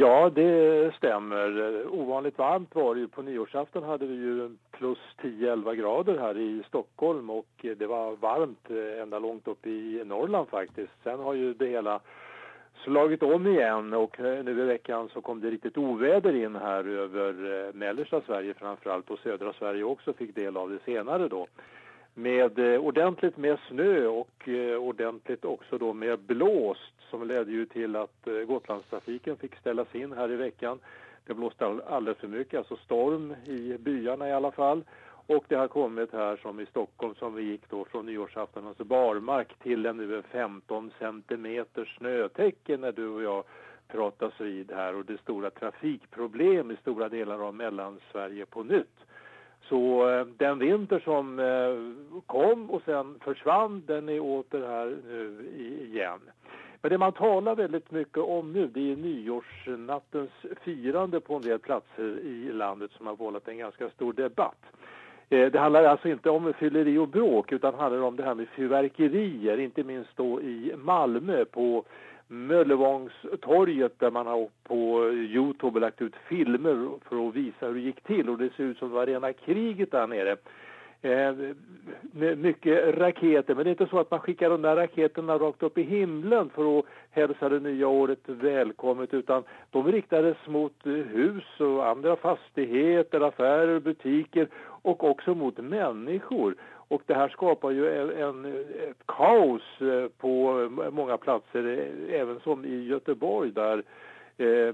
Ja, det stämmer. Ovanligt varmt var det ju. På nyårsafton hade vi ju plus 10-11 grader här i Stockholm och det var varmt ända långt upp i Norrland faktiskt. Sen har ju det hela slagit om igen och nu i veckan så kom det riktigt oväder in här över mellersta Sverige framförallt och södra Sverige också fick del av det senare då med eh, ordentligt med snö och eh, ordentligt också då med blåst som ledde ju till att eh, Gotlandstrafiken fick ställas in här i veckan. Det blåste alldeles för mycket, alltså storm i byarna i alla fall. Och det har kommit här som i Stockholm som vi gick då från nyårsafton, alltså barmark till en nu 15 centimeter snötäcke när du och jag pratas vid här och det är stora trafikproblem i stora delar av Mellansverige på nytt. Så eh, den vinter som eh, kom och sen försvann, den är åter här nu igen. Men det man talar väldigt mycket om nu det är nyårsnattens firande på en del platser i landet som har vållat en ganska stor debatt. Eh, det handlar alltså inte om fylleri och bråk utan handlar om det här med fyrverkerier, inte minst då i Malmö på Möllevångstorget där man har på Youtube lagt ut filmer för att visa hur det gick till och det ser ut som det var rena kriget där nere. Eh, mycket raketer, men det är inte så att man skickar de där raketerna rakt upp i himlen för att hälsa det nya året välkommet utan de riktades mot eh, hus och andra fastigheter, affärer, butiker och också mot människor. Och det här skapar ju en, en, ett kaos eh, på eh, många platser, eh, även som i Göteborg där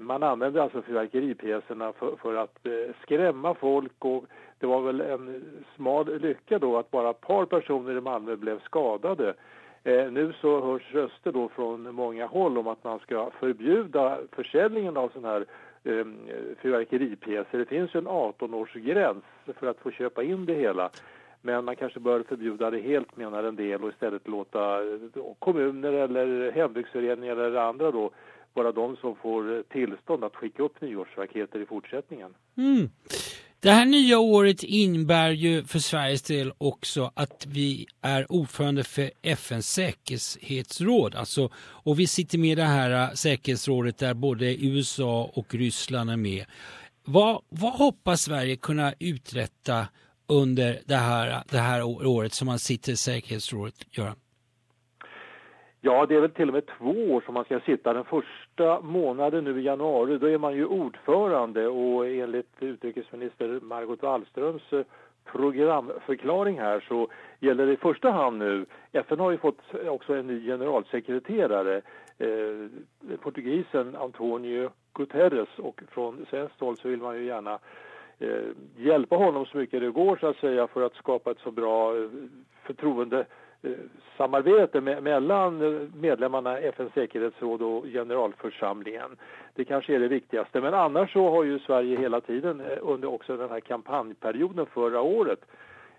man använde alltså fyrverkeripjäserna för, för att skrämma folk och det var väl en smal lycka då att bara ett par personer i Malmö blev skadade. nu så hörs röster då från många håll om att man ska förbjuda försäljningen av sådana här fyrverkeripjäser. Det finns ju en 18-årsgräns för att få köpa in det hela. Men man kanske bör förbjuda det helt menar en del och istället låta eh, kommuner eller hembygdsföreningar eller andra då vara de som får tillstånd att skicka upp nyårsraketer i fortsättningen. Mm. Det här nya året innebär ju för Sveriges del också att vi är ordförande för FNs säkerhetsråd. Alltså, och vi sitter med i det här eh, säkerhetsrådet där både USA och Ryssland är med. Vad, vad hoppas Sverige kunna uträtta under det här, det här året som man sitter i säkerhetsrådet, Göran? Ja, det är väl till och med två år som man ska sitta. Den första månaden nu i januari, då är man ju ordförande och enligt utrikesminister Margot Wallströms eh, programförklaring här så gäller det i första hand nu, FN har ju fått också en ny generalsekreterare, eh, portugisen Antonio Guterres och från svenskt håll så vill man ju gärna Eh, hjälpa honom så mycket det går så att säga för att skapa ett så bra eh, förtroende eh, samarbete me mellan medlemmarna i FNs säkerhetsråd och generalförsamlingen. Det kanske är det viktigaste. Men annars så har ju Sverige hela tiden under också den här kampanjperioden förra året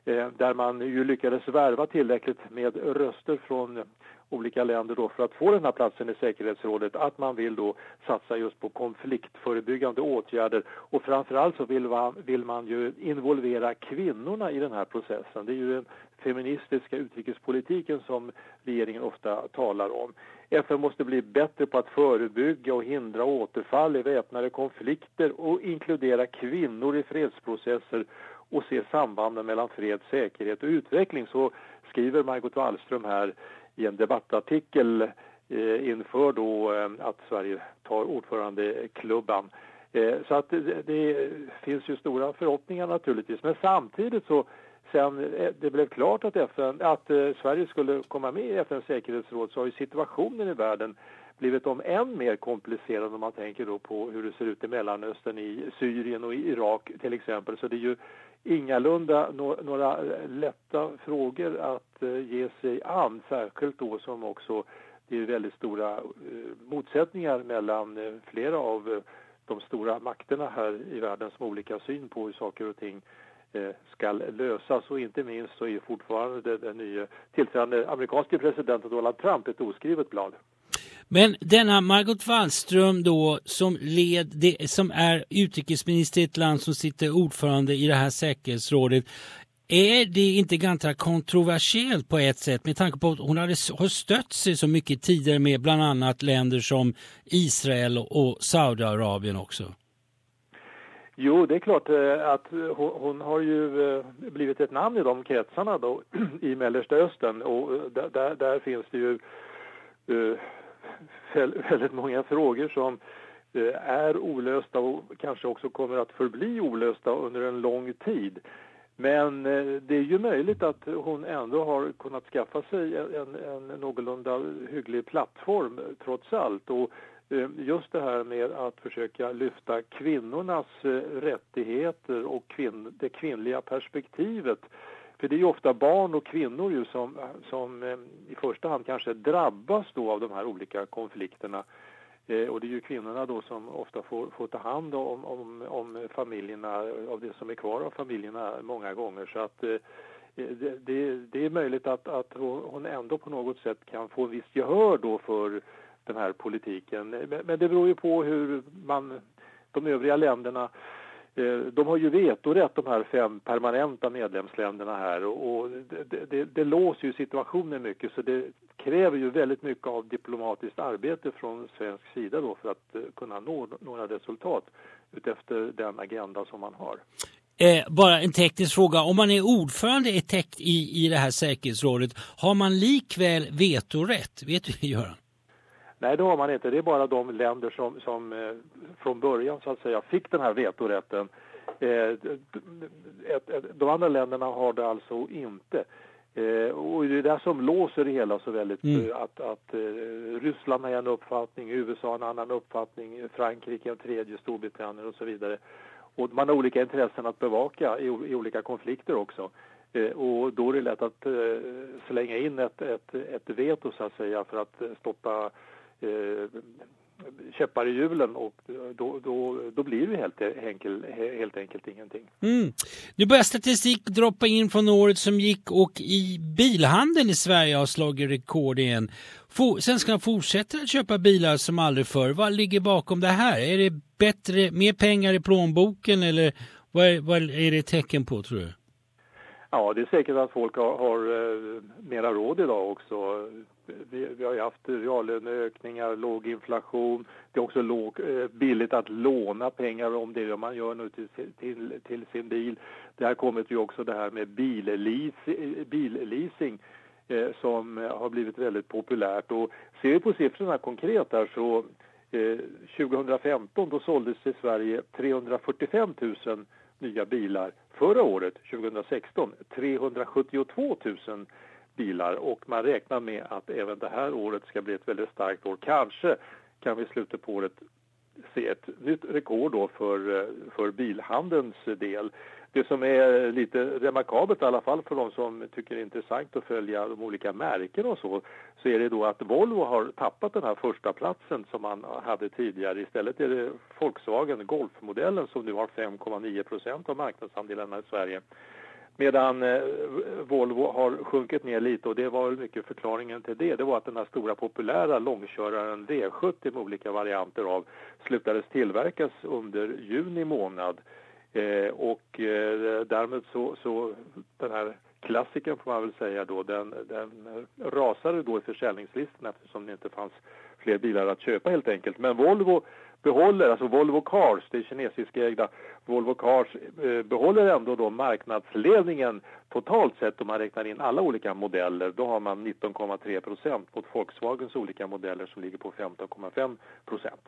eh, där man ju lyckades värva tillräckligt med röster från olika länder då för att få den här platsen i säkerhetsrådet att man vill då satsa just på konfliktförebyggande åtgärder och framförallt så vill man, vill man ju involvera kvinnorna i den här processen. Det är ju den feministiska utrikespolitiken som regeringen ofta talar om. FN måste bli bättre på att förebygga och hindra återfall i väpnade konflikter och inkludera kvinnor i fredsprocesser och se sambanden mellan fred, säkerhet och utveckling så skriver Margot Wallström här i en debattartikel eh, inför då eh, att Sverige tar ordförandeklubban. Eh, så att det, det, finns ju stora förhoppningar naturligtvis. Men samtidigt så sen det blev klart att, FN, att Sverige skulle komma med i FNs säkerhetsråd så har ju situationen i världen blivit om än mer komplicerad om man tänker då på hur det ser ut i Mellanöstern, i Syrien och i Irak till exempel. Så det är ju ingalunda no några lätta frågor att eh, ge sig an, särskilt då som också det är väldigt stora eh, motsättningar mellan eh, flera av de stora makterna här i världen som har olika syn på hur saker och ting ska lösas och inte minst så är fortfarande den nya tillträdande amerikanske presidenten Donald Trump ett oskrivet blad. Men denna Margot Wallström då som, led, det, som är utrikesminister i ett land som sitter ordförande i det här säkerhetsrådet. Är det inte ganska kontroversiellt på ett sätt med tanke på att hon hade, har stött sig så mycket tidigare med bland annat länder som Israel och Saudiarabien också? Jo, det är klart eh, att hon, har ju eh, blivit ett namn i de kretsarna då i Mellersta Östern och eh, där, där finns det ju väldigt många frågor som eh, är olösta och kanske också kommer att förbli olösta under en lång tid. Men eh, det är ju möjligt att hon ändå har kunnat skaffa sig en, en någorlunda hygglig plattform trots allt. Och eh, just det här med att försöka lyfta kvinnornas rättigheter och kvin det kvinnliga perspektivet. För det är ju ofta barn och kvinnor ju som, som eh, i första hand kanske drabbas då av de här olika konflikterna. Eh, och det är ju kvinnorna då som ofta får, får ta hand om, om, om familjerna, av det som är kvar av familjerna många gånger. Så att eh, det, det, det är möjligt att, att hon ändå på något sätt kan få visst gehör då för den här politiken. Men det beror ju på hur man, de övriga länderna Eh, de har ju vetorätt de här fem permanenta medlemsländerna här och det, det, det låser ju situationen mycket så det kräver ju väldigt mycket av diplomatiskt arbete från svensk sida då för att eh, kunna nå några resultat utefter den agenda som man har. Eh, bara en teknisk fråga. Om man är ordförande i, i det här säkerhetsrådet, har man likväl vetorätt? Vet du, Göran? Nej, det har man inte. Det är bara de länder som, som eh, från början så att säga fick den här vetorätten. Eh, de andra länderna har det alltså inte. Eh, och det är det som låser det hela så väldigt. Mm. Att, att Ryssland har en uppfattning, USA en annan uppfattning, Frankrike en tredje, Storbritannien och så vidare. Och man har olika intressen att bevaka i, i olika konflikter också. och då är det lätt att slänga in ett, ett, ett veto så att säga för att stoppa eh, käppar i hjulen och då, då, då blir det helt, enkel, helt enkelt ingenting. Mm. Nu börjar statistik droppa in från året som gick och i bilhandeln i Sverige har slagit rekord igen. Svenskarna fortsätter att köpa bilar som aldrig förr. Vad ligger bakom det här? Är det bättre, mer pengar i plånboken eller vad är, vad är det tecken på tror du? Ja, det är säkert att folk har, har eh, mera råd idag också vi, vi har ju haft reallöneökningar, låg inflation. Det är också låg, eh, billigt att låna pengar om det är det man gör nu till, till, till sin bil. Det har kommit ju också det här med eh, billeasing eh, som har blivit väldigt populärt. Och ser vi på siffrorna konkret här så 2015 då såldes i Sverige 345 000 nya bilar. Förra året, 2016, 372 000 bilar och man räknar med att även det här året ska bli ett väldigt starkt år. Kanske kan vi i slutet på året se ett nytt rekord då för, eh, för bilhandelns del. Det som är lite remarkabelt i alla fall för de som tycker det är intressant att följa de olika märkena och så, så är det då att Volvo har tappat den här första platsen som man hade tidigare. Istället är det Volkswagen Golfmodellen som nu har 5,9 procent av marknadsandelarna i Sverige. Medan eh, Volvo har sjunkit ner lite och det var väl mycket förklaringen till det. Det var att den här stora populära långköraren V70 med olika varianter av slutades tillverkas under juni månad. Eh, och eh, därmed så, så den här klassiken får man väl säga då, den, den rasade då i försäljningslistan eftersom det inte fanns fler bilar att köpa helt enkelt. Men Volvo behåller, alltså Volvo Cars, det kinesiskägda Volvo Cars, eh, behåller ändå då marknadsledningen totalt sett om man räknar in alla olika modeller. Då har man 19,3 procent mot Volkswagens olika modeller som ligger på 15,5 procent.